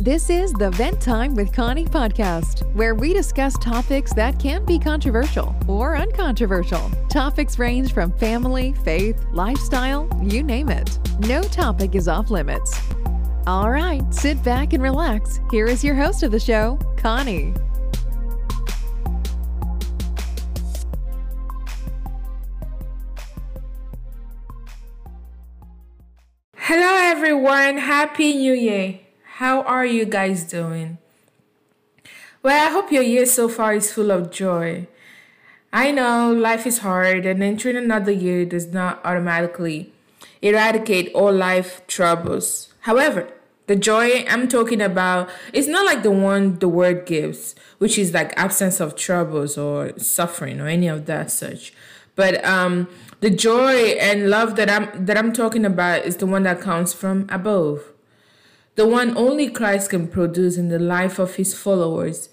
This is the Vent Time with Connie podcast, where we discuss topics that can be controversial or uncontroversial. Topics range from family, faith, lifestyle, you name it. No topic is off limits. All right, sit back and relax. Here is your host of the show, Connie. Hello, everyone. Happy New Year. How are you guys doing? Well, I hope your year so far is full of joy. I know life is hard, and entering another year does not automatically eradicate all life troubles. However, the joy I'm talking about is not like the one the word gives, which is like absence of troubles or suffering or any of that such. But um, the joy and love that I'm that I'm talking about is the one that comes from above the one only Christ can produce in the life of his followers.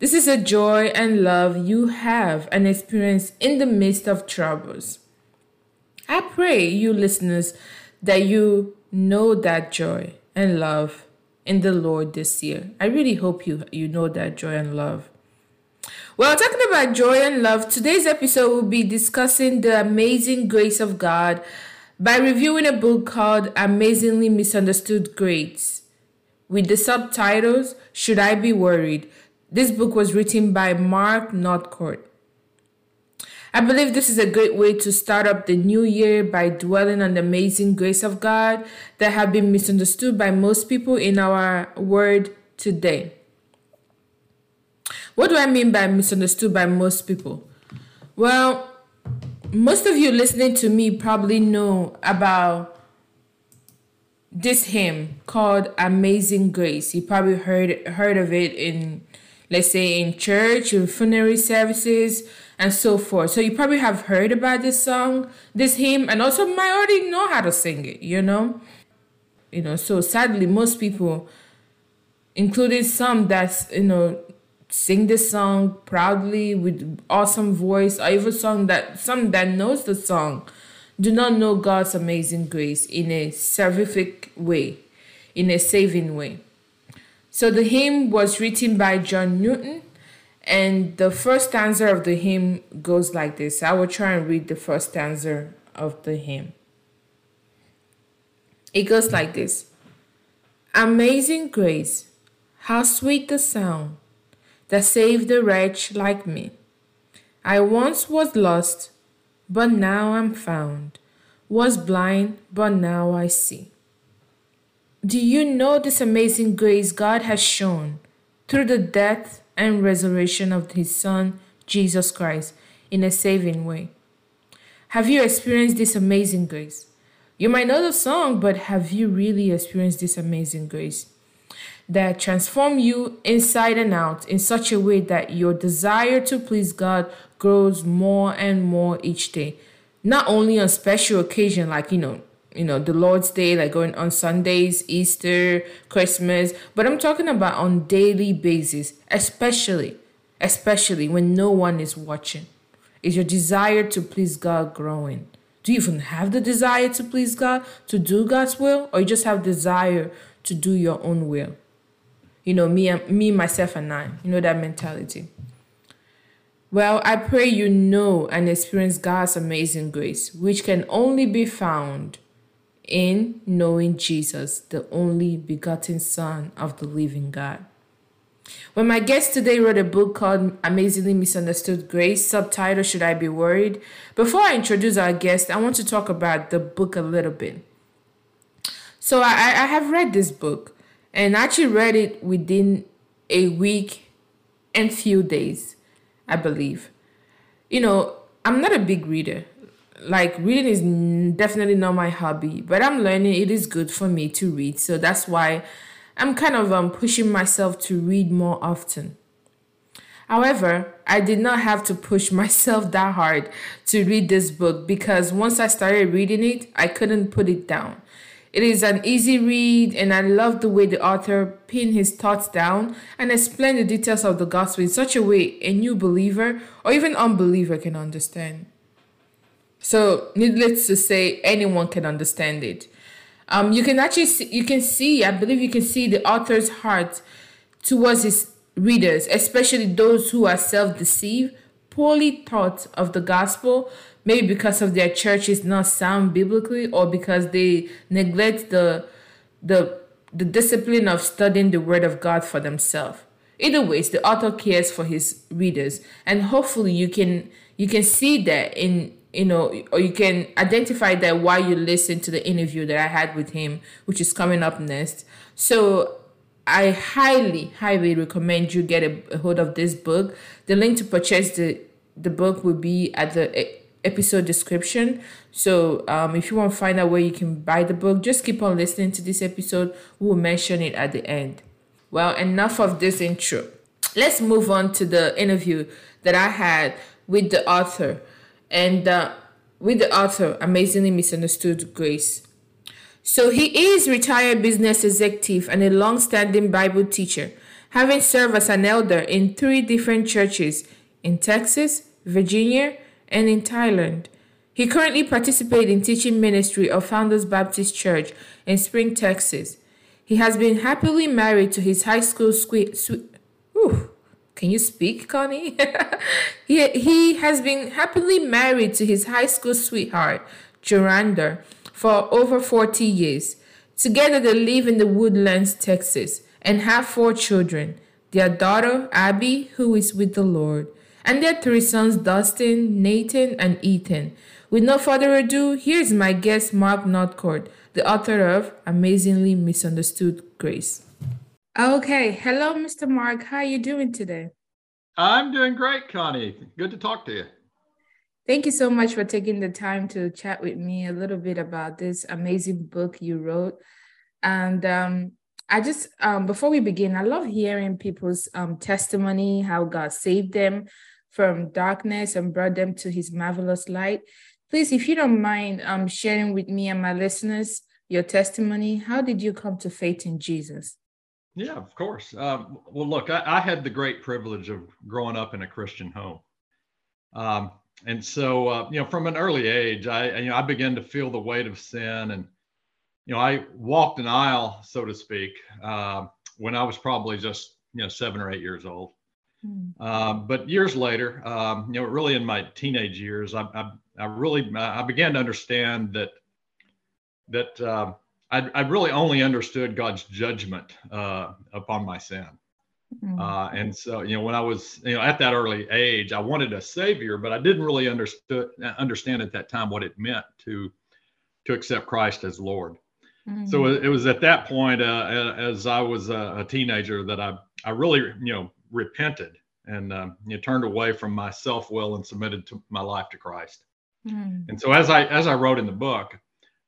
This is a joy and love you have and experience in the midst of troubles. I pray, you listeners, that you know that joy and love in the Lord this year. I really hope you, you know that joy and love. Well, talking about joy and love, today's episode will be discussing the amazing grace of God by reviewing a book called Amazingly Misunderstood Grace with the subtitles Should I Be Worried? This book was written by Mark Northcourt. I believe this is a great way to start up the new year by dwelling on the amazing grace of God that have been misunderstood by most people in our world today. What do I mean by misunderstood by most people? Well, most of you listening to me probably know about this hymn called Amazing Grace. You probably heard heard of it in let's say in church, in funerary services, and so forth. So you probably have heard about this song, this hymn, and also might already know how to sing it, you know? You know, so sadly most people, including some that's you know sing this song proudly with awesome voice or even song that some that knows the song do not know God's amazing grace in a salvific way, in a saving way. So the hymn was written by John Newton, and the first stanza of the hymn goes like this. I will try and read the first stanza of the hymn. It goes like this Amazing grace, how sweet the sound that saved a wretch like me. I once was lost, but now I'm found, was blind, but now I see. Do you know this amazing grace God has shown through the death and resurrection of His Son, Jesus Christ, in a saving way? Have you experienced this amazing grace? You might know the song, but have you really experienced this amazing grace? that transform you inside and out in such a way that your desire to please God grows more and more each day. Not only on special occasion like you know, you know, the Lord's Day, like going on Sundays, Easter, Christmas, but I'm talking about on daily basis, especially, especially when no one is watching. Is your desire to please God growing? Do you even have the desire to please God, to do God's will, or you just have desire to do your own will? you know, me, and me, myself, and I. You know that mentality. Well, I pray you know and experience God's amazing grace, which can only be found in knowing Jesus, the only begotten Son of the living God. When my guest today wrote a book called Amazingly Misunderstood Grace, subtitle Should I Be Worried? Before I introduce our guest, I want to talk about the book a little bit. So I, I have read this book and actually read it within a week and few days, I believe. You know, I'm not a big reader. Like reading is definitely not my hobby, but I'm learning it is good for me to read. So that's why I'm kind of um, pushing myself to read more often. However, I did not have to push myself that hard to read this book because once I started reading it, I couldn't put it down. It is an easy read, and I love the way the author pinned his thoughts down and explained the details of the gospel in such a way a new believer or even unbeliever can understand. So, needless to say, anyone can understand it. Um, you can actually see, you can see, I believe you can see the author's heart towards his readers, especially those who are self-deceived, poorly taught of the gospel, maybe because of their church is not sound biblically or because they neglect the the the discipline of studying the word of God for themselves. Either ways, the author cares for his readers, and hopefully you can you can see that in you know, or you can identify that while you listen to the interview that I had with him, which is coming up next. So I highly, highly recommend you get a, a hold of this book. The link to purchase the the book will be at the episode description. So um, if you want to find out where you can buy the book, just keep on listening to this episode. We'll mention it at the end. Well, enough of this intro. Let's move on to the interview that I had with the author and uh, with the author, Amazingly Misunderstood Grace. So he is retired business executive and a long-standing Bible teacher, having served as an elder in three different churches in Texas, Virginia, and in Thailand. He currently participates in teaching ministry of Founders Baptist Church in Spring, Texas. He has been happily married to his high school sweet, sweet, can you speak, Connie? he, he has been happily married to his high school sweetheart, Joranda, for over 40 years. Together, they live in the Woodlands, Texas, and have four children their daughter, Abby, who is with the Lord, and their three sons, Dustin, Nathan, and Ethan. With no further ado, here's my guest, Mark Northcourt, the author of Amazingly Misunderstood Grace. Okay. Hello, Mr. Mark. How are you doing today? I'm doing great, Connie. Good to talk to you. Thank you so much for taking the time to chat with me a little bit about this amazing book you wrote. And um, I just, um, before we begin, I love hearing people's um, testimony, how God saved them from darkness and brought them to his marvelous light. Please, if you don't mind um, sharing with me and my listeners your testimony, how did you come to faith in Jesus? Yeah, of course. Um, well, look, I, I, had the great privilege of growing up in a Christian home. Um, and so, uh, you know, from an early age, I, you know, I began to feel the weight of sin and, you know, I walked an aisle, so to speak, uh, when I was probably just, you know, seven or eight years old. Mm. but years later, um, you know, really in my teenage years, I, I, I really, I began to understand that, that, uh, I, I really only understood God's judgment uh, upon my sin. Mm-hmm. Uh, and so, you know, when I was, you know, at that early age, I wanted a savior, but I didn't really understood, understand at that time what it meant to, to accept Christ as Lord. Mm-hmm. So it was at that point, uh, as I was a, a, teenager, that I, I really, you know, repented and uh, you know, turned away from my self will and submitted to my life to Christ. Mm-hmm. And so, as I as I wrote in the book,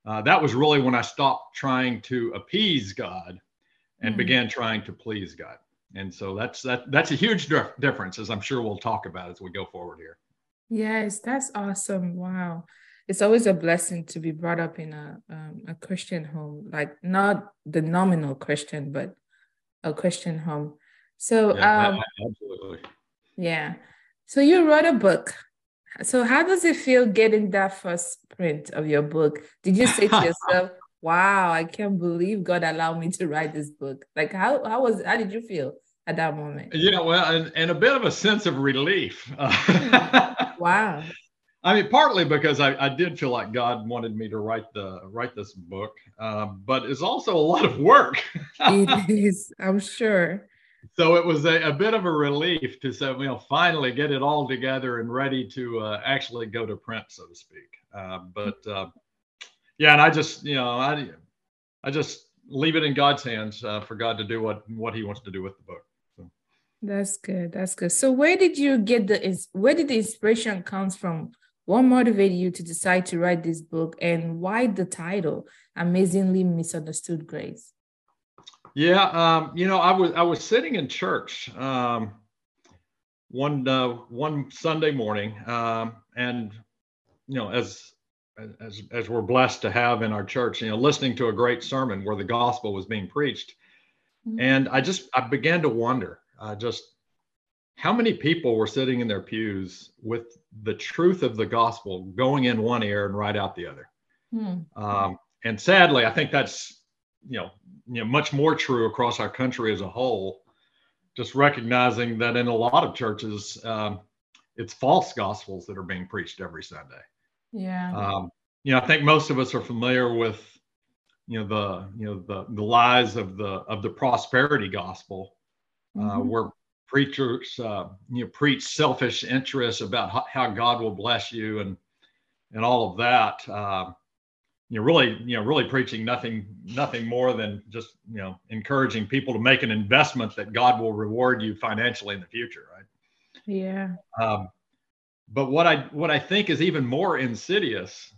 uh, that was really when I stopped trying to appease God and mm began trying to please God. And so that's that that's a huge dif- difference, as I'm sure we'll talk about as we go forward here. Yes, that's awesome. Wow. It's always a blessing to be brought up in a um, a Christian home, like not the nominal Christian, but a Christian home. So, yeah, um, absolutely. Yeah. So you wrote a book so how does it feel getting that first print of your book? Did you say to yourself, "Wow, I can't believe God allowed me to write this book"? Like how how was how did you feel at that moment? Yeah, well, and, and a bit of a sense of relief. wow. I mean, partly because I, I did feel like God wanted me to write the write this book, uh, but it's also a lot of work. it is, I'm sure so it was a, a, bit of a relief to say, you know, finally get it all together and ready to uh, actually go to print, so to speak. Uh, but uh, yeah, and I just, you know, I, I just leave it in God's hands uh, for God to do what what He wants to do with the book. So. That's good. That's good. So where did you get the where did the inspiration comes from? What motivated you to decide to write this book, and why the title, "Amazingly Misunderstood Grace"? Yeah, um, you know, I was I was sitting in church um, one uh, one Sunday morning, um, and you know, as as as we're blessed to have in our church, you know, listening to a great sermon where the gospel was being preached, mm-hmm. and I just I began to wonder, uh, just how many people were sitting in their pews with the truth of the gospel going in one ear and right out the other. Mm-hmm. Um, and sadly, I think that's you know you know much more true across our country as a whole. Just recognizing that in a lot of churches, um, it's false gospels that are being preached every Sunday. Yeah. Um, you know, I think most of us are familiar with you know the you know the the lies of the of the prosperity gospel, uh, mm-hmm. where preachers uh, you know preach selfish interests about how, how, God will bless you and and all of that. Uh, you know, really, you know, really preaching nothing, nothing more than just, you know, encouraging people to make an investment that God will reward you financially in the future, right? Yeah. Um, but what I what I think is even more insidious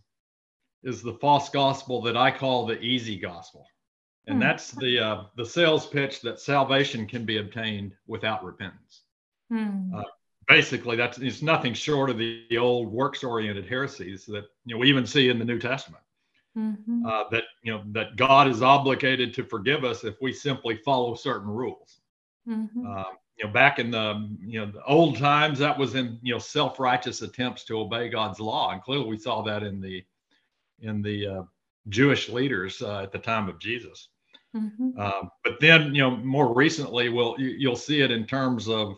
is the false gospel that I call the easy gospel, and hmm. that's the uh, the sales pitch that salvation can be obtained without repentance. Hmm. Uh, basically, that's it's nothing short of the, the old works oriented heresies that you know we even see in the New Testament. Mm-hmm. Uh, that you know that God is obligated to forgive us if we simply follow certain rules. Mm-hmm. Uh, you know, back in the you know the old times, that was in you know self-righteous attempts to obey God's law, and clearly we saw that in the in the uh, Jewish leaders uh, at the time of Jesus. Mm-hmm. Um, but then, you know, more recently, we'll you, will see it in terms of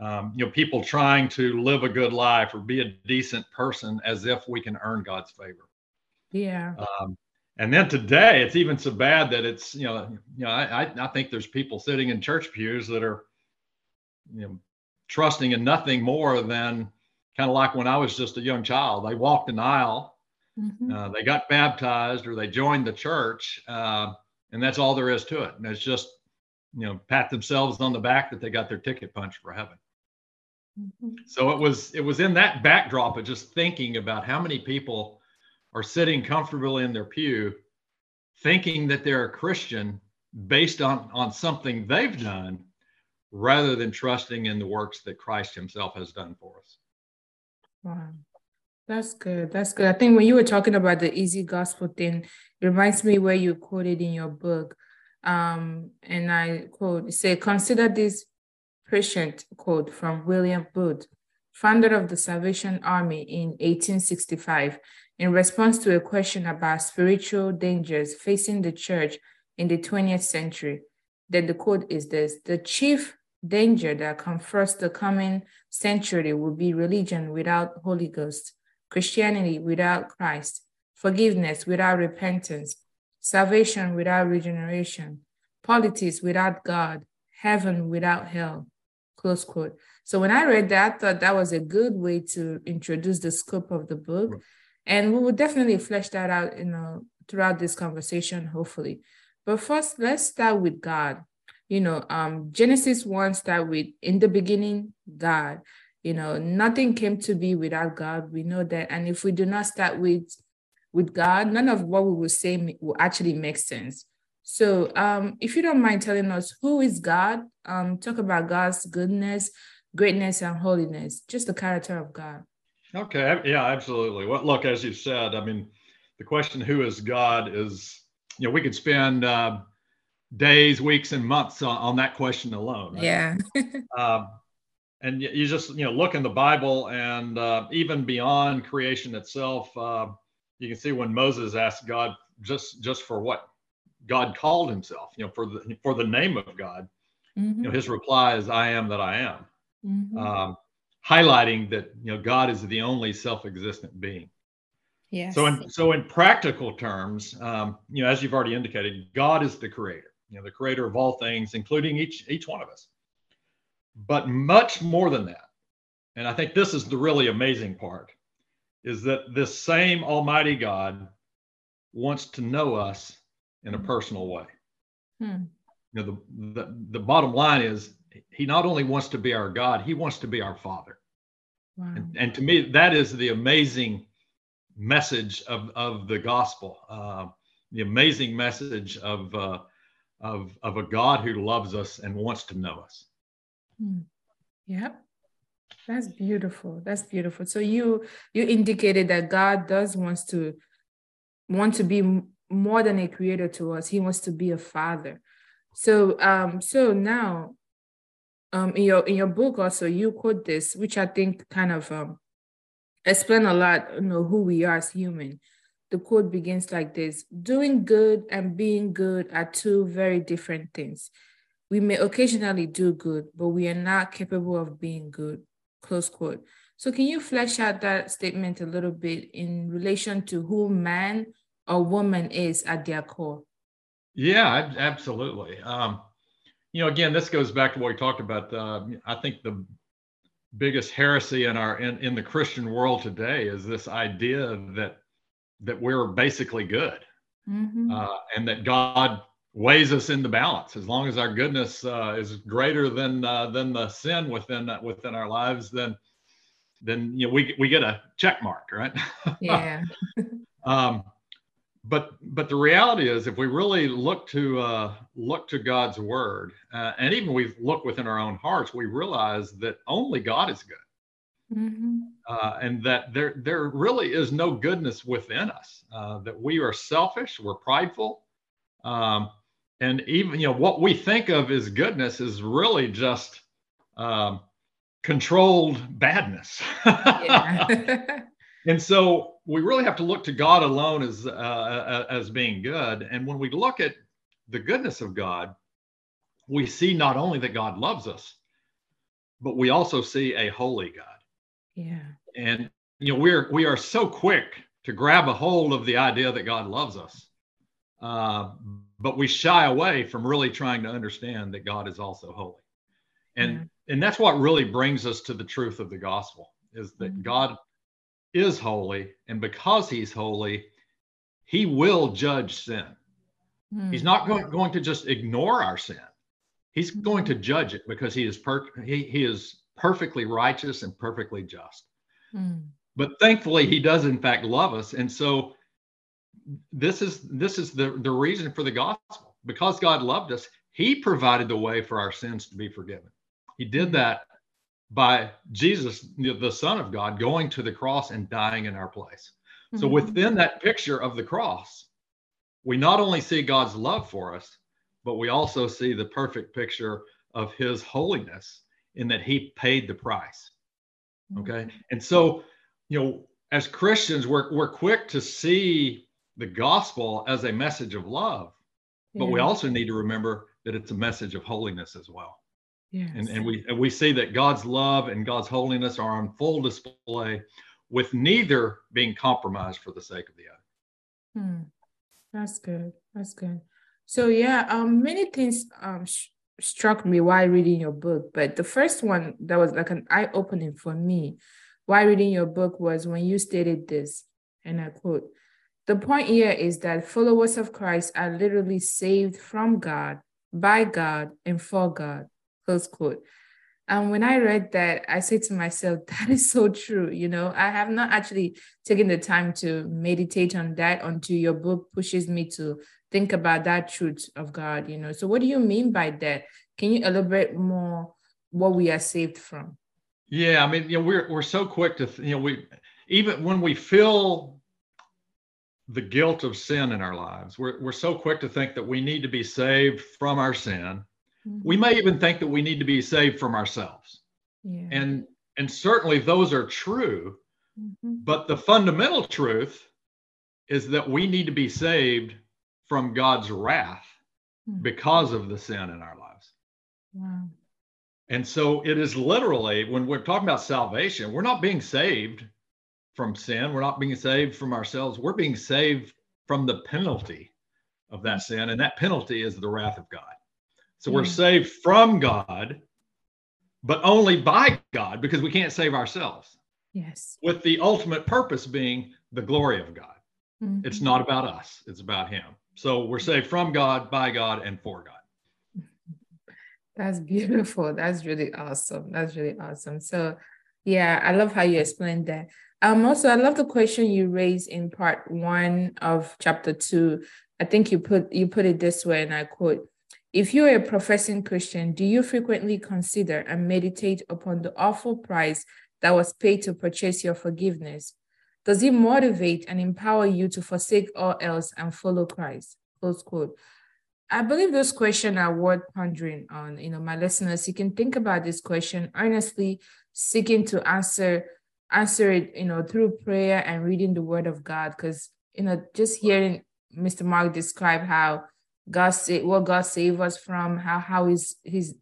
um, you know people trying to live a good life or be a decent person as if we can earn God's favor. Yeah. Um, and then today, it's even so bad that it's you know you know I I think there's people sitting in church pews that are you know trusting in nothing more than kind of like when I was just a young child. They walked an aisle Mm-hmm. Uh, they got baptized or they joined the church, uh, and that's all there is to it. And it's just, you know, pat themselves on the back that they got their ticket punched for heaven. Mm-hmm. So it was it was in that backdrop of just thinking about how many people are sitting comfortably in their pew, thinking that they're a Christian based on on something they've done, rather than trusting in the works that Christ Himself has done for us. Wow. That's good. That's good. I think when you were talking about the easy gospel thing, it reminds me where you quoted in your book. Um, and I quote, say, consider this prescient quote from William Booth, founder of the Salvation Army in 1865, in response to a question about spiritual dangers facing the church in the 20th century. Then the quote is this The chief danger that confronts the coming century will be religion without Holy Ghost Christianity without Christ, forgiveness without repentance, salvation without regeneration, politics without God, heaven without hell. Close quote. So when I read that, I thought that was a good way to introduce the scope of the book. And we will definitely flesh that out you know, throughout this conversation, hopefully. But first, let's start with God. You know, um, Genesis 1 start with in the beginning, God. You know nothing came to be without god. We know that. And if we do not start with with god none of what we will say will actually make sense. So um if you don't mind telling us who is god? Um talk about god's goodness greatness and holiness. Just the character of god okay yeah absolutely well look as you said i mean the question who is god is you know we could spend uh, days weeks and months on, on that question alone right? yeah uh, and you just you know look in the bible and uh, even beyond creation itself uh, you can see when moses asked god just just for what god called himself you know for the for the name of god mm-hmm. you know his reply is i am that i am mm-hmm. um, highlighting that you know god is the only self-existent being yes. so in so in practical terms um, you know as you've already indicated god is the creator you know the creator of all things including each each one of us but much more than that, and I think this is the really amazing part, is that this same Almighty God wants to know us in a personal way. Hmm. You know, the, the, the bottom line is he not only wants to be our God, he wants to be our Father. Wow. And, and to me, that is the amazing message of, of the gospel, uh, the amazing message of, uh, of, of a God who loves us and wants to know us. Hmm. Yeah. That's beautiful. That's beautiful. So you you indicated that God does wants to want to be more than a creator to us. He wants to be a father. So um so now um in your in your book also you quote this which I think kind of um explain a lot you know who we are as human. the quote begins like this Doing good and being good are two very different things. We may occasionally do good, but we are not capable of being good. Close quote. So, can you flesh out that statement a little bit in relation to who man or woman is at their core? Yeah, absolutely. Um, you know, again, this goes back to what we talked about. Uh, I think the biggest heresy in our in, in the Christian world today is this idea that that we're basically good, mm-hmm. uh, and that God weighs us in the balance. As long as our goodness uh, is greater than uh, than the sin within within our lives, then then you know we we get a check mark, right? Yeah. um, but but the reality is, if we really look to uh, look to God's word, uh, and even we look within our own hearts, we realize that only God is good, mm-hmm. uh, and that there there really is no goodness within us. Uh, that we are selfish, we're prideful, um, and even you know what we think of as goodness is really just um, controlled badness. and so we really have to look to God alone as uh, uh, as being good. And when we look at the goodness of God, we see not only that God loves us, but we also see a holy God. Yeah. And you know we're we are so quick to grab a hold of the idea that God loves us, uh, but we shy away from really trying to understand that God is also holy. And yeah. and that's what really brings us to the truth of the gospel is that mm-hmm. God is holy, and because he's holy, he will judge sin. Mm. He's not going, going to just ignore our sin. He's hmm. going to judge it because he is per- he, he is perfectly righteous and perfectly just. Mm. But thankfully, he does in fact love us, and so this is this is the the reason for the gospel. Because God loved us, He provided the way for our sins to be forgiven. He did hmm. that by Jesus, the Son of God, going to the cross and dying in our place. Mm-hmm. So within that picture of the cross, we not only see God's love for us, but we also see the perfect picture of his holiness in that he paid the price. Okay. Mm-hmm. And so, you know, as Christians, we're, we're quick to see the gospel as a message of love, but yeah. we also need to remember that it's a message of holiness as well. Yes. And, and we and we see that God's love and God's holiness are on full display, with neither being compromised for the sake of the other. Hmm. That's good. That's good. So yeah, um, many things um sh- struck me while reading your book, but the first one that was like an eye opening for me while reading your book was when you stated this, and I quote. The point here is that followers of Christ are literally saved from God, by God, and for God close quote. And when I read that, I said to myself, that is so true. You know, I have not actually taken the time to meditate on that until your book pushes me to think about that truth of God, you know. So, what do you mean by that? Can you elaborate more what we are saved from? Yeah, I mean, you know, we're we're so quick to, you know, we even when we feel the guilt of sin in our lives, we're we're so quick to think that we need to be saved from our sin we may even think that we need to be saved from ourselves. Yeah. And and certainly those are true. Mm-hmm. But the fundamental truth is that we need to be saved from God's wrath mm-hmm. because of the sin in our lives. Wow. And so it is literally when we're talking about salvation, we're not being saved from sin, we're not being saved from ourselves, we're being saved from the penalty of that sin. And that penalty is the wrath of God. So we're saved from God, but only by God because we can't save ourselves. Yes. With the ultimate purpose being the glory of God. Mm-hmm. It's not about us, it's about Him. So we're saved from God, by God, and for God. That's beautiful. That's really awesome. That's really awesome. So, yeah, I love how you explained that. Um, also, I love the question you raised in part one of chapter two. I think you put you put it this way, and I quote: if you're a professing Christian, do you frequently consider and meditate upon the awful price that was paid to purchase your forgiveness? Does it motivate and empower you to forsake all else and follow Christ? Close quote. I believe those questions are worth pondering on. You know, my listeners, you can think about this question earnestly, seeking to answer answer it, you know, through prayer and reading the Word of God, because you know, just hearing Mr. Mark describe how God say what God saved us from, how how he's he's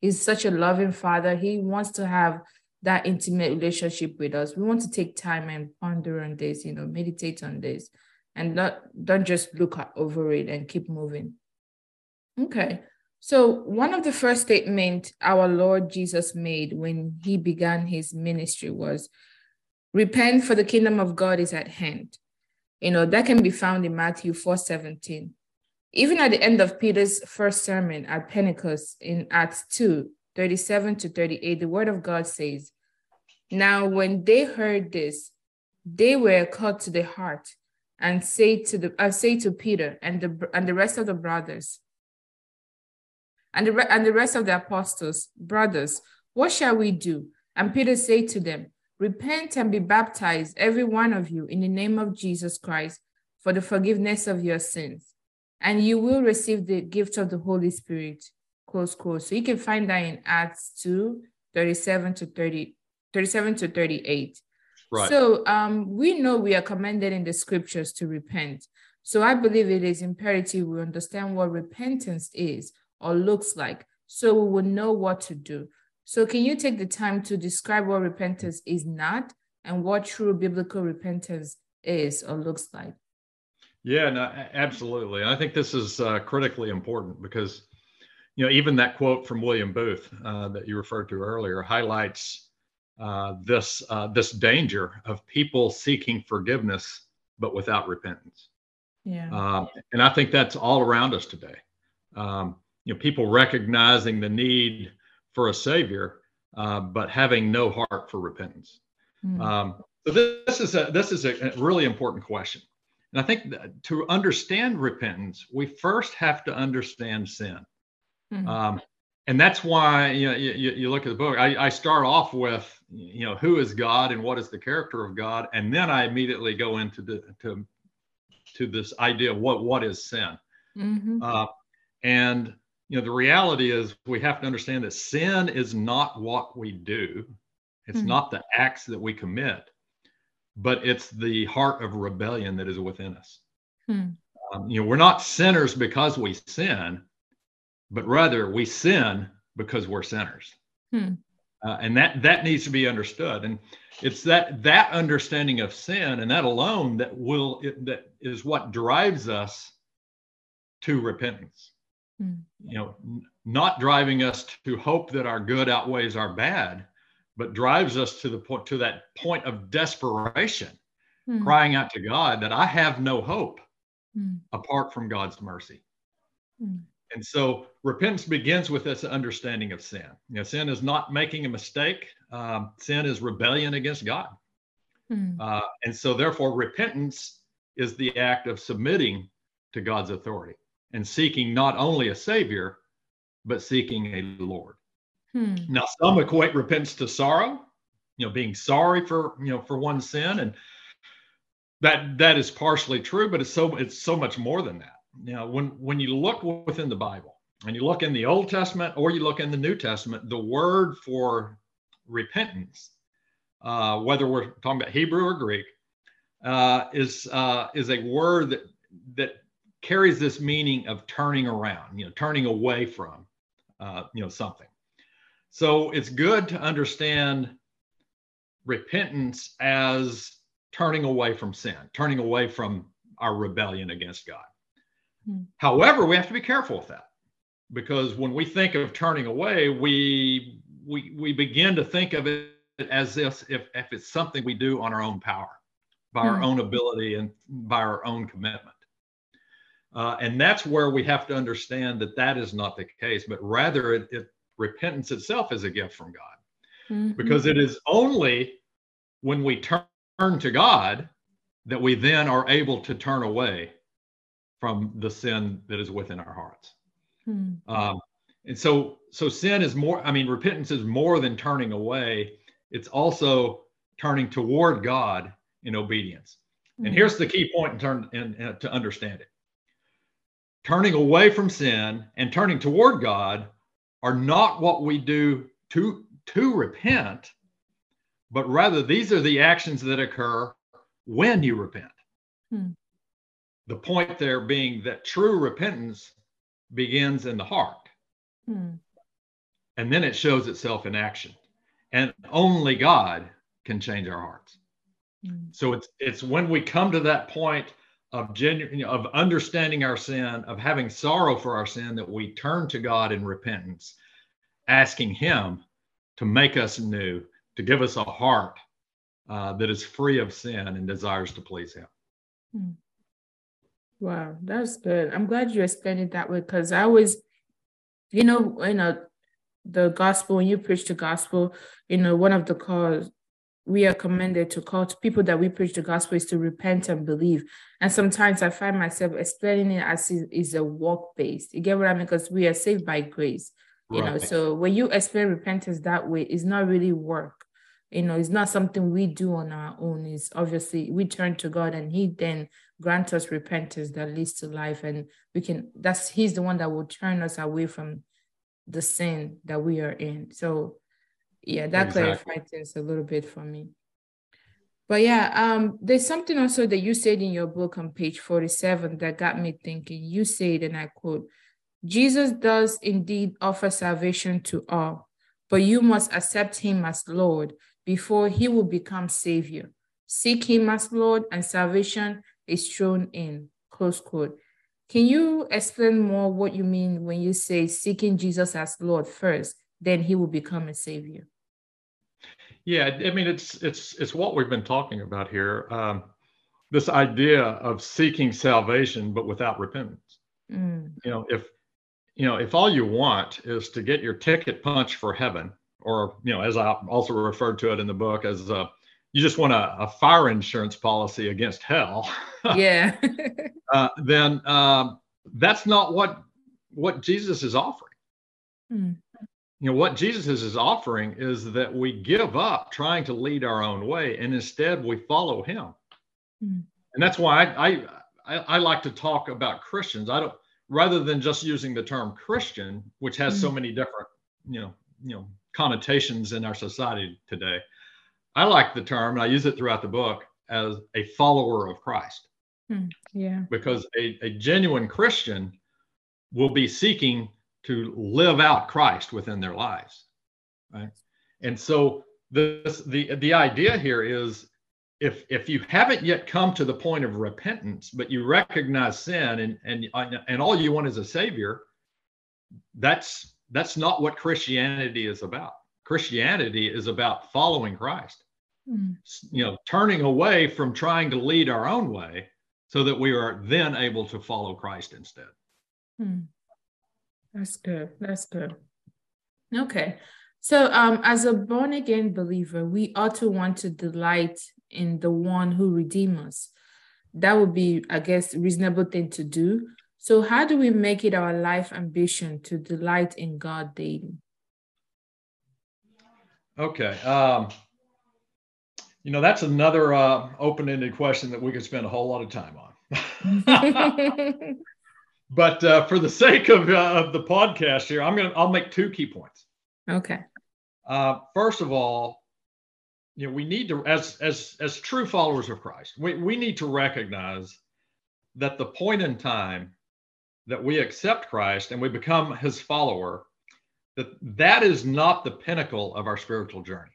he's such a loving father. He wants to have that intimate relationship with us. We want to take time and ponder on this, you know, meditate on this, and not don't just look over it and keep moving. Okay. So one of the first statement our Lord Jesus made when he began his ministry was repent for the kingdom of God is at hand. You know, that can be found in Matthew 4 17. Even at the end of Peter's first sermon at Pentecost in Acts 2 37 to 38, the word of God says, Now when they heard this, they were cut to the heart and say to the uh, say to Peter and the and the rest of the brothers and the, and the rest of the apostles, brothers, what shall we do? And Peter said to them, Repent and be baptized, every one of you, in the name of Jesus Christ, for the forgiveness of your sins, and you will receive the gift of the Holy Spirit. Close quote. So you can find that in Acts 2 37 to 30, 37 to 38. Right. So um, we know we are commanded in the scriptures to repent. So I believe it is imperative we understand what repentance is or looks like so we will know what to do. So, can you take the time to describe what repentance is not and what true biblical repentance is or looks like? Yeah, no, absolutely. I think this is uh, critically important because, you know, even that quote from William Booth uh, that you referred to earlier highlights uh, this uh, this danger of people seeking forgiveness but without repentance. Yeah. Um, and I think that's all around us today. Um, you know, people recognizing the need for a savior, uh, but having no heart for repentance. Mm. Um, so this is a this is a really important question, and I think to understand repentance, we first have to understand sin, mm. um, and that's why you know you, you look at the book. I, I start off with you know who is God and what is the character of God, and then I immediately go into the to to this idea of what what is sin, mm-hmm. uh, and you know the reality is we have to understand that sin is not what we do it's mm-hmm. not the acts that we commit but it's the heart of rebellion that is within us mm-hmm. um, you know we're not sinners because we sin but rather we sin because we're sinners mm-hmm. uh, and that that needs to be understood and it's that that understanding of sin and that alone that will it, that is what drives us to repentance mm. you know not driving us to hope that our good outweighs our bad but drives us to the point to that point of desperation mm. crying out to god that i have no hope mm. apart from god's mercy hmm. and so repentance begins with this understanding of sin you know sin is not making a mistake um, sin is rebellion against god hmm. uh, and so therefore repentance is the act of submitting to god's authority and seeking not only a savior, but seeking a Lord. Hmm. Now, some equate repentance to sorrow, you know, being sorry for you know for one sin, and that that is partially true, but it's so it's so much more than that. Now, when when you look within the Bible and you look in the Old Testament or you look in the New Testament, the word for repentance, uh, whether we're talking about Hebrew or Greek, uh, is uh, is a word that that carries this meaning of turning around, you know, turning away from, uh, you know, something. So it's good to understand repentance as turning away from sin, turning away from our rebellion against God. Hmm. However, we have to be careful with that because when we think of turning away, we we we begin to think of it as if if, if it's something we do on our own power, by hmm. our own ability and by our own commitment. Uh, and that's where we have to understand that that is not the case, but rather it, it repentance itself is a gift from God. Mm-hmm. Because it is only when we turn to God that we then are able to turn away from the sin that is within our hearts. Mm-hmm. Um, and so, so sin is more, I mean, repentance is more than turning away, it's also turning toward God in obedience. Mm-hmm. And here's the key point in turn in, in, to understand it turning away from sin and turning toward God are not what we do to, to repent, but rather these are the actions that occur when you repent. Hmm. the point there being that true repentance begins in the heart. Hmm. And then it shows itself in action. And only God can change our hearts. Hmm. So it's it's when we come to that point of genuine of understanding our sin, of having sorrow for our sin, that we turn to God in repentance, asking Him to make us new, to give us a heart uh, that is free of sin and desires to please Him. Hmm. Wow, that's good. I'm glad you explained it that way because I was, you know, you know, the gospel when you preach the gospel, you know, one of the calls we are commanded to call to people that we preach the gospel is to repent and believe. And sometimes I find myself explaining it as is a work based. You get what I mean? Because we are saved by grace, you right. know. So when you explain repentance that way, it's not really work you know it's not something we do on our own it's obviously we turn to god and he then grants us repentance that leads to life and we can that's he's the one that will turn us away from the sin that we are in so yeah that exactly. clarified things a little bit for me but yeah um there's something also that you said in your book on page 47 that got me thinking you said and i quote jesus does indeed offer salvation to all but you must accept him as lord before he will become Savior. Seek him as Lord, and salvation is thrown in. Close quote. Can you explain more what you mean when you say seeking Jesus as Lord first, then he will become a Savior? Yeah, I mean it's it's it's what we've been talking about here. Um, this idea of seeking salvation but without repentance. Mm. You know, if you know if all you want is to get your ticket punched for heaven, or you know, as I also referred to it in the book, as a, you just want a, a fire insurance policy against hell. yeah. uh, then um, that's not what what Jesus is offering. Mm. You know what Jesus is offering is that we give up trying to lead our own way, and instead we follow Him. Mm. And that's why I, I I, I like to talk about Christians. I don't rather than just using the term Christian, which has mm. so many different you know you know connotations in our society today. I like the term, and I use it throughout the book as a follower of Christ. Hmm, yeah. Because a, a genuine Christian will be seeking to live out Christ within their lives. Right. And so this the the idea here is if if you haven't yet come to the point of repentance, but you recognize sin and and and all you want is a savior, that's that's not what Christianity is about. Christianity is about following Christ. Mm. You know, turning away from trying to lead our own way so that we are then able to follow Christ instead. Mm. That's good. That's good. Okay. So, um, as a born again believer, we ought to want to delight in the one who redeemed us. That would be, I guess, a reasonable thing to do. So, how do we make it our life ambition to delight in God daily? Okay. Um, you know, that's another uh, open ended question that we could spend a whole lot of time on. but uh, for the sake of, uh, of the podcast here, I'm to, I'll make two key points. Okay. Uh, first of all, you know, we need to, as, as, as true followers of Christ, we, we need to recognize that the point in time that we accept Christ and we become his follower, that that is not the pinnacle of our spiritual journey,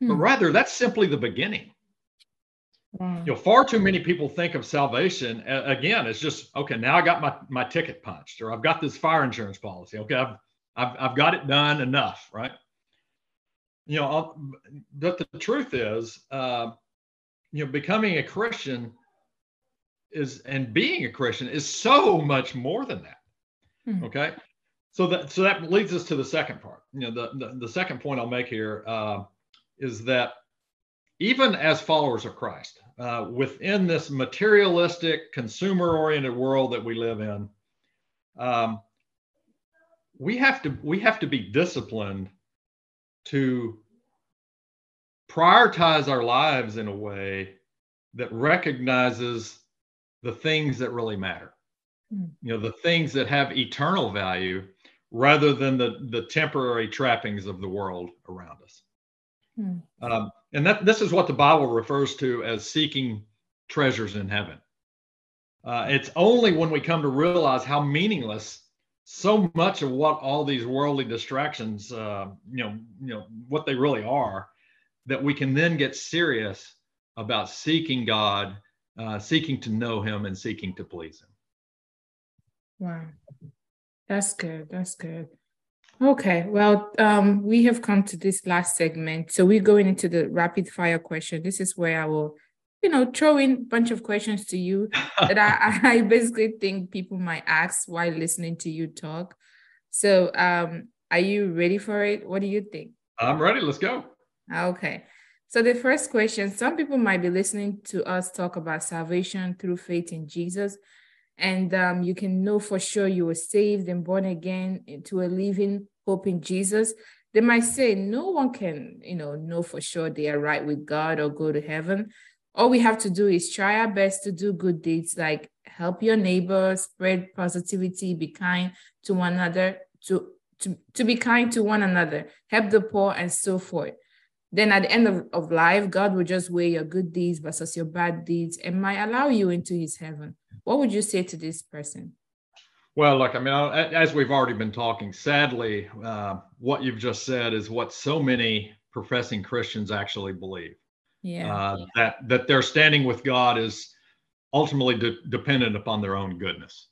hmm. but rather that's simply the beginning. You know, far too many people think of salvation uh, again. It's just okay. Now I got my my ticket punched, or I've got this fire insurance policy. Okay, I've I've, I've got it done enough, right? You know, I'll, but the truth is, uh, you know, becoming a Christian is and being a Christian is so much more than that. Hmm. Okay. So that so that leads us to the second part. You know, the the, the second point I'll make here uh, is that even as followers of Christ, uh, within this materialistic, consumer-oriented world that we live in, um, we have to we have to be disciplined to prioritize our lives in a way that recognizes the things that really matter mm. you know the things that have eternal value rather than the the temporary trappings of the world around us mm. um, and that this is what the bible refers to as seeking treasures in heaven Uh, it's only when we come to realize how meaningless so much of what all these worldly distractions, uh, you know, you know, what they really are, that we can then get serious about seeking God, uh, seeking to know Him, and seeking to please Him. Wow, that's good. That's good. Okay, well, um, we have come to this last segment. So we're going into the rapid fire question. This is where I will, you know, throw in a bunch of questions to you that I, I basically think people might ask while listening to you talk. So um, are you ready for it? What do you think? I'm ready. Let's go. Okay. So the first question, some people might be listening to us talk about salvation through faith in Jesus and um, you can know for sure you were saved and born again into a living hope in Jesus, they might say no one can, you know, know for sure they are right with God or go to heaven. All we have to do is try our best to do good deeds like help your neighbor, spread positivity, be kind to one another, to, to, to be kind to one another, help the poor, and so forth. Then at the end of, of life, God will just weigh your good deeds versus your bad deeds and might allow you into his heaven. What would you say to this person? Well, look, I mean, as we've already been talking, sadly, uh, what you've just said is what so many professing Christians actually believe. Yeah. Uh, that that their standing with God is ultimately de- dependent upon their own goodness.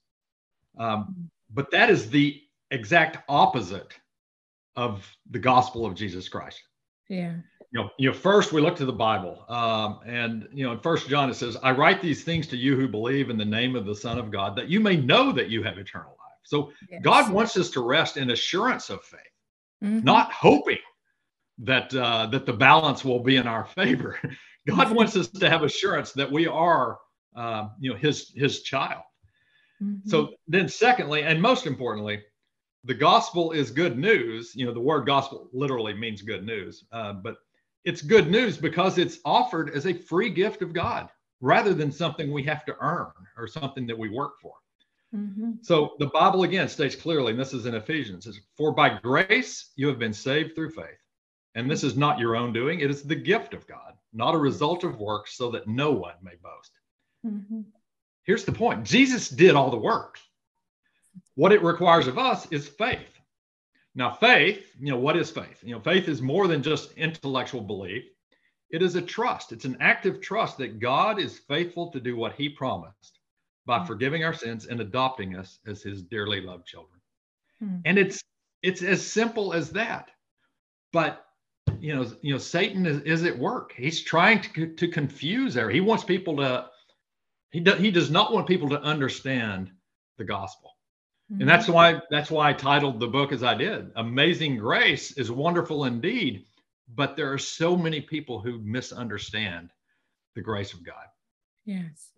Um, but that is the exact opposite of the gospel of Jesus Christ. Yeah you know, you know, first we look to the Bible, um, and you know, in First John it says, "I write these things to you who believe in the name of the Son of God, that you may know that you have eternal life." So yes. God wants us to rest in assurance of faith, mm-hmm. not hoping that uh, that the balance will be in our favor. God mm-hmm. wants us to have assurance that we are, uh, you know, His His child. Mm-hmm. So then, secondly, and most importantly, the gospel is good news. You know, the word gospel literally means good news, uh, but it's good news because it's offered as a free gift of God rather than something we have to earn or something that we work for. Mm-hmm. So the Bible again states clearly, and this is in Ephesians, says, For by grace you have been saved through faith. And this is not your own doing, it is the gift of God, not a result of works, so that no one may boast. Mm-hmm. Here's the point Jesus did all the work. What it requires of us is faith. Now, faith, you know, what is faith? You know, faith is more than just intellectual belief. It is a trust. It's an active trust that God is faithful to do what he promised by mm-hmm. forgiving our sins and adopting us as his dearly loved children. Mm-hmm. And it's it's as simple as that. But you know, you know, Satan is, is at work. He's trying to, to confuse there. He wants people to he, do, he does not want people to understand the gospel. And that's why that's why I titled the book as I did. Amazing Grace is wonderful indeed, but there are so many people who misunderstand the grace of God. Yes.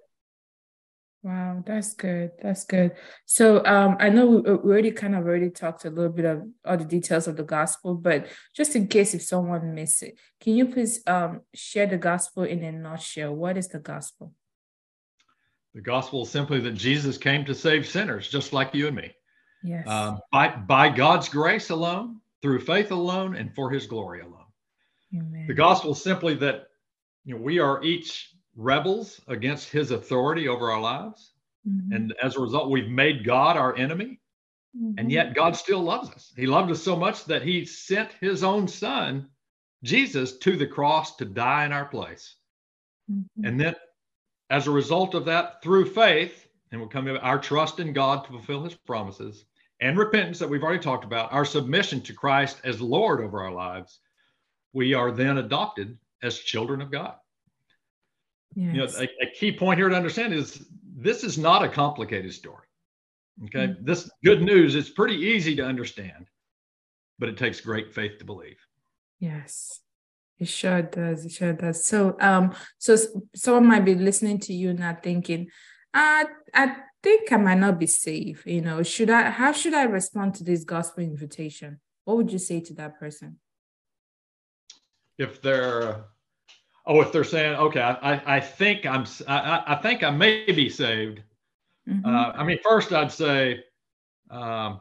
Wow, that's good. That's good. So um, I know we, we already kind of already talked a little bit of all the details of the gospel, but just in case if someone missed it, can you please um, share the gospel in a nutshell? What is the gospel? The gospel is simply that Jesus came to save sinners, just like you and me. Yes. Um, by, by God's grace alone, through faith alone, and for his glory alone. Amen. The gospel is simply that you know, we are each rebels against his authority over our lives. Mm-hmm. And as a result, we've made God our enemy. Mm-hmm. And yet God still loves us. He loved us so much that he sent his own son, Jesus, to the cross to die in our place. Mm-hmm. And then as a result of that, through faith, and we'll come to our trust in God to fulfill his promises and repentance that we've already talked about, our submission to Christ as Lord over our lives, we are then adopted as children of God. Yes. You know, a, a, key point here to understand is this is not a complicated story. Okay. Mm-hmm. This good news is pretty easy to understand, but it takes great faith to believe. Yes. It sure does. It sure does. So, um, so someone might be listening to you now thinking, uh, I think I might not be safe. You know, should I? How should I respond to this gospel invitation? What would you say to that person? If they're, oh, if they're saying, okay, I, I think I'm, I, I think I may be saved. Mm-hmm. Uh, I mean, first I'd say, um,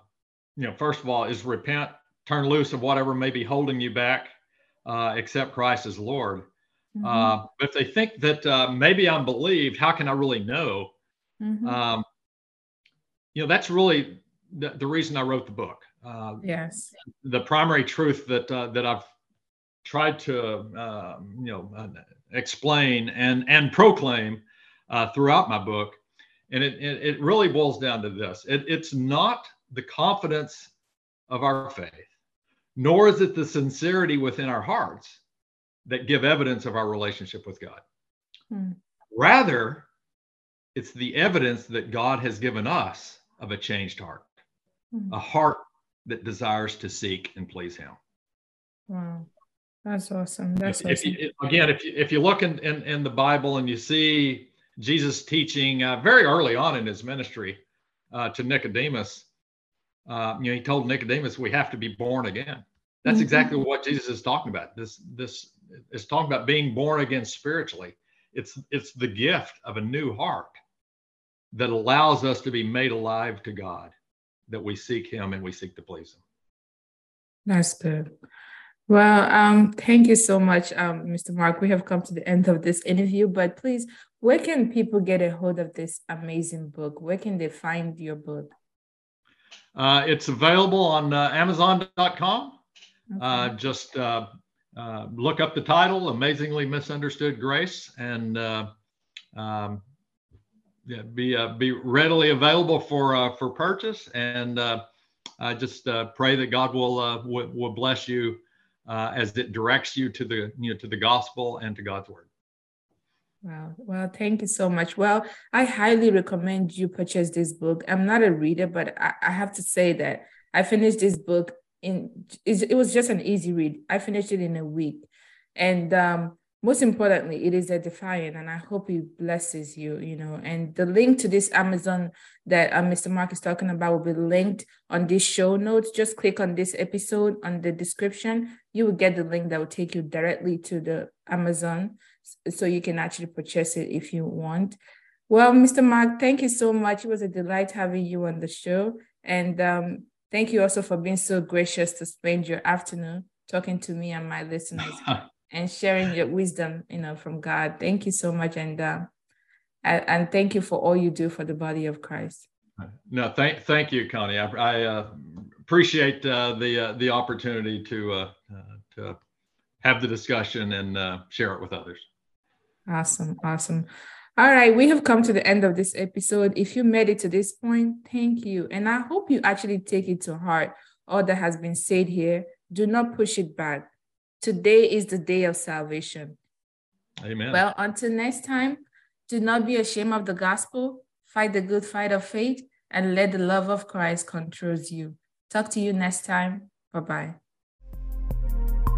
you know, first of all, is repent, turn loose of whatever may be holding you back uh, accept Christ as Lord. Mm-hmm. Uh, if they think that uh, maybe I'm believed, how can I really know Mm-hmm. Um, you know, that's really the, the, reason I wrote the book. Uh, yes. The primary truth that uh, that I've tried to uh, you know uh, explain and and proclaim uh, throughout my book, and it, it, it really boils down to this: it, it's not the confidence of our faith, nor is it the sincerity within our hearts that give evidence of our relationship with God. Hmm. Rather, it's the evidence that God has given us of a changed heart, hmm. a heart that desires to seek and please Him. Wow. That's awesome. That's if, awesome. If you, again, if you, if you look in, in, in, the Bible and you see Jesus teaching uh, very early on in his ministry uh, to Nicodemus, uh, you know, he told Nicodemus, we have to be born again. That's mm-hmm. exactly what Jesus is talking about. This this is talking about being born again spiritually. It's it's the gift of a new heart that allows us to be made alive to God, that we seek Him and we seek to please Him. That's good. Well, um, thank you so much, um, Mr. Mark. We have come to the end of this interview, but please, where can people get a hold of this amazing book? Where can they find your book? Uh, it's available on uh, Amazon.com. Okay. Uh, just uh, uh, look up the title, "Amazingly Misunderstood Grace," and uh, um, yeah, be be readily available for for purchase. And I just pray that God will, will will bless you as it directs you to the you know to the gospel and to God's word. Wow. Well, thank you so much. Well, I highly recommend you purchase this book. I'm not a reader, but I, I have to say that I finished this book in it was just an easy read. I finished it in a week. And um, most importantly, it is a defiant, and I hope it blesses you, you know. And the link to this Amazon that uh, Mr. Mark is talking about will be linked on this show notes. Just click on this episode on the description. You will get the link that will take you directly to the Amazon so you can actually purchase it if you want. Well, Mr. Mark, thank you so much. It was a delight having you on the show. And um, Thank you also for being so gracious to spend your afternoon talking to me and my listeners and sharing your wisdom, you know, from God. Thank you so much, and uh, and thank you for all you do for the body of Christ. No, thank thank you, Connie. I, I uh, appreciate uh, the uh, the opportunity to uh, uh, to have the discussion and share it with others. Awesome, awesome. All right, we have come to the end of this episode. If you made it to this point, thank you. And I hope you actually take it to heart all that has been said here. Do not push it back. Today is the day of salvation. Amen. Well, until next time, do not be ashamed of the gospel, fight the good fight of faith, and let the love of Christ control you. Talk to you next time. Bye bye.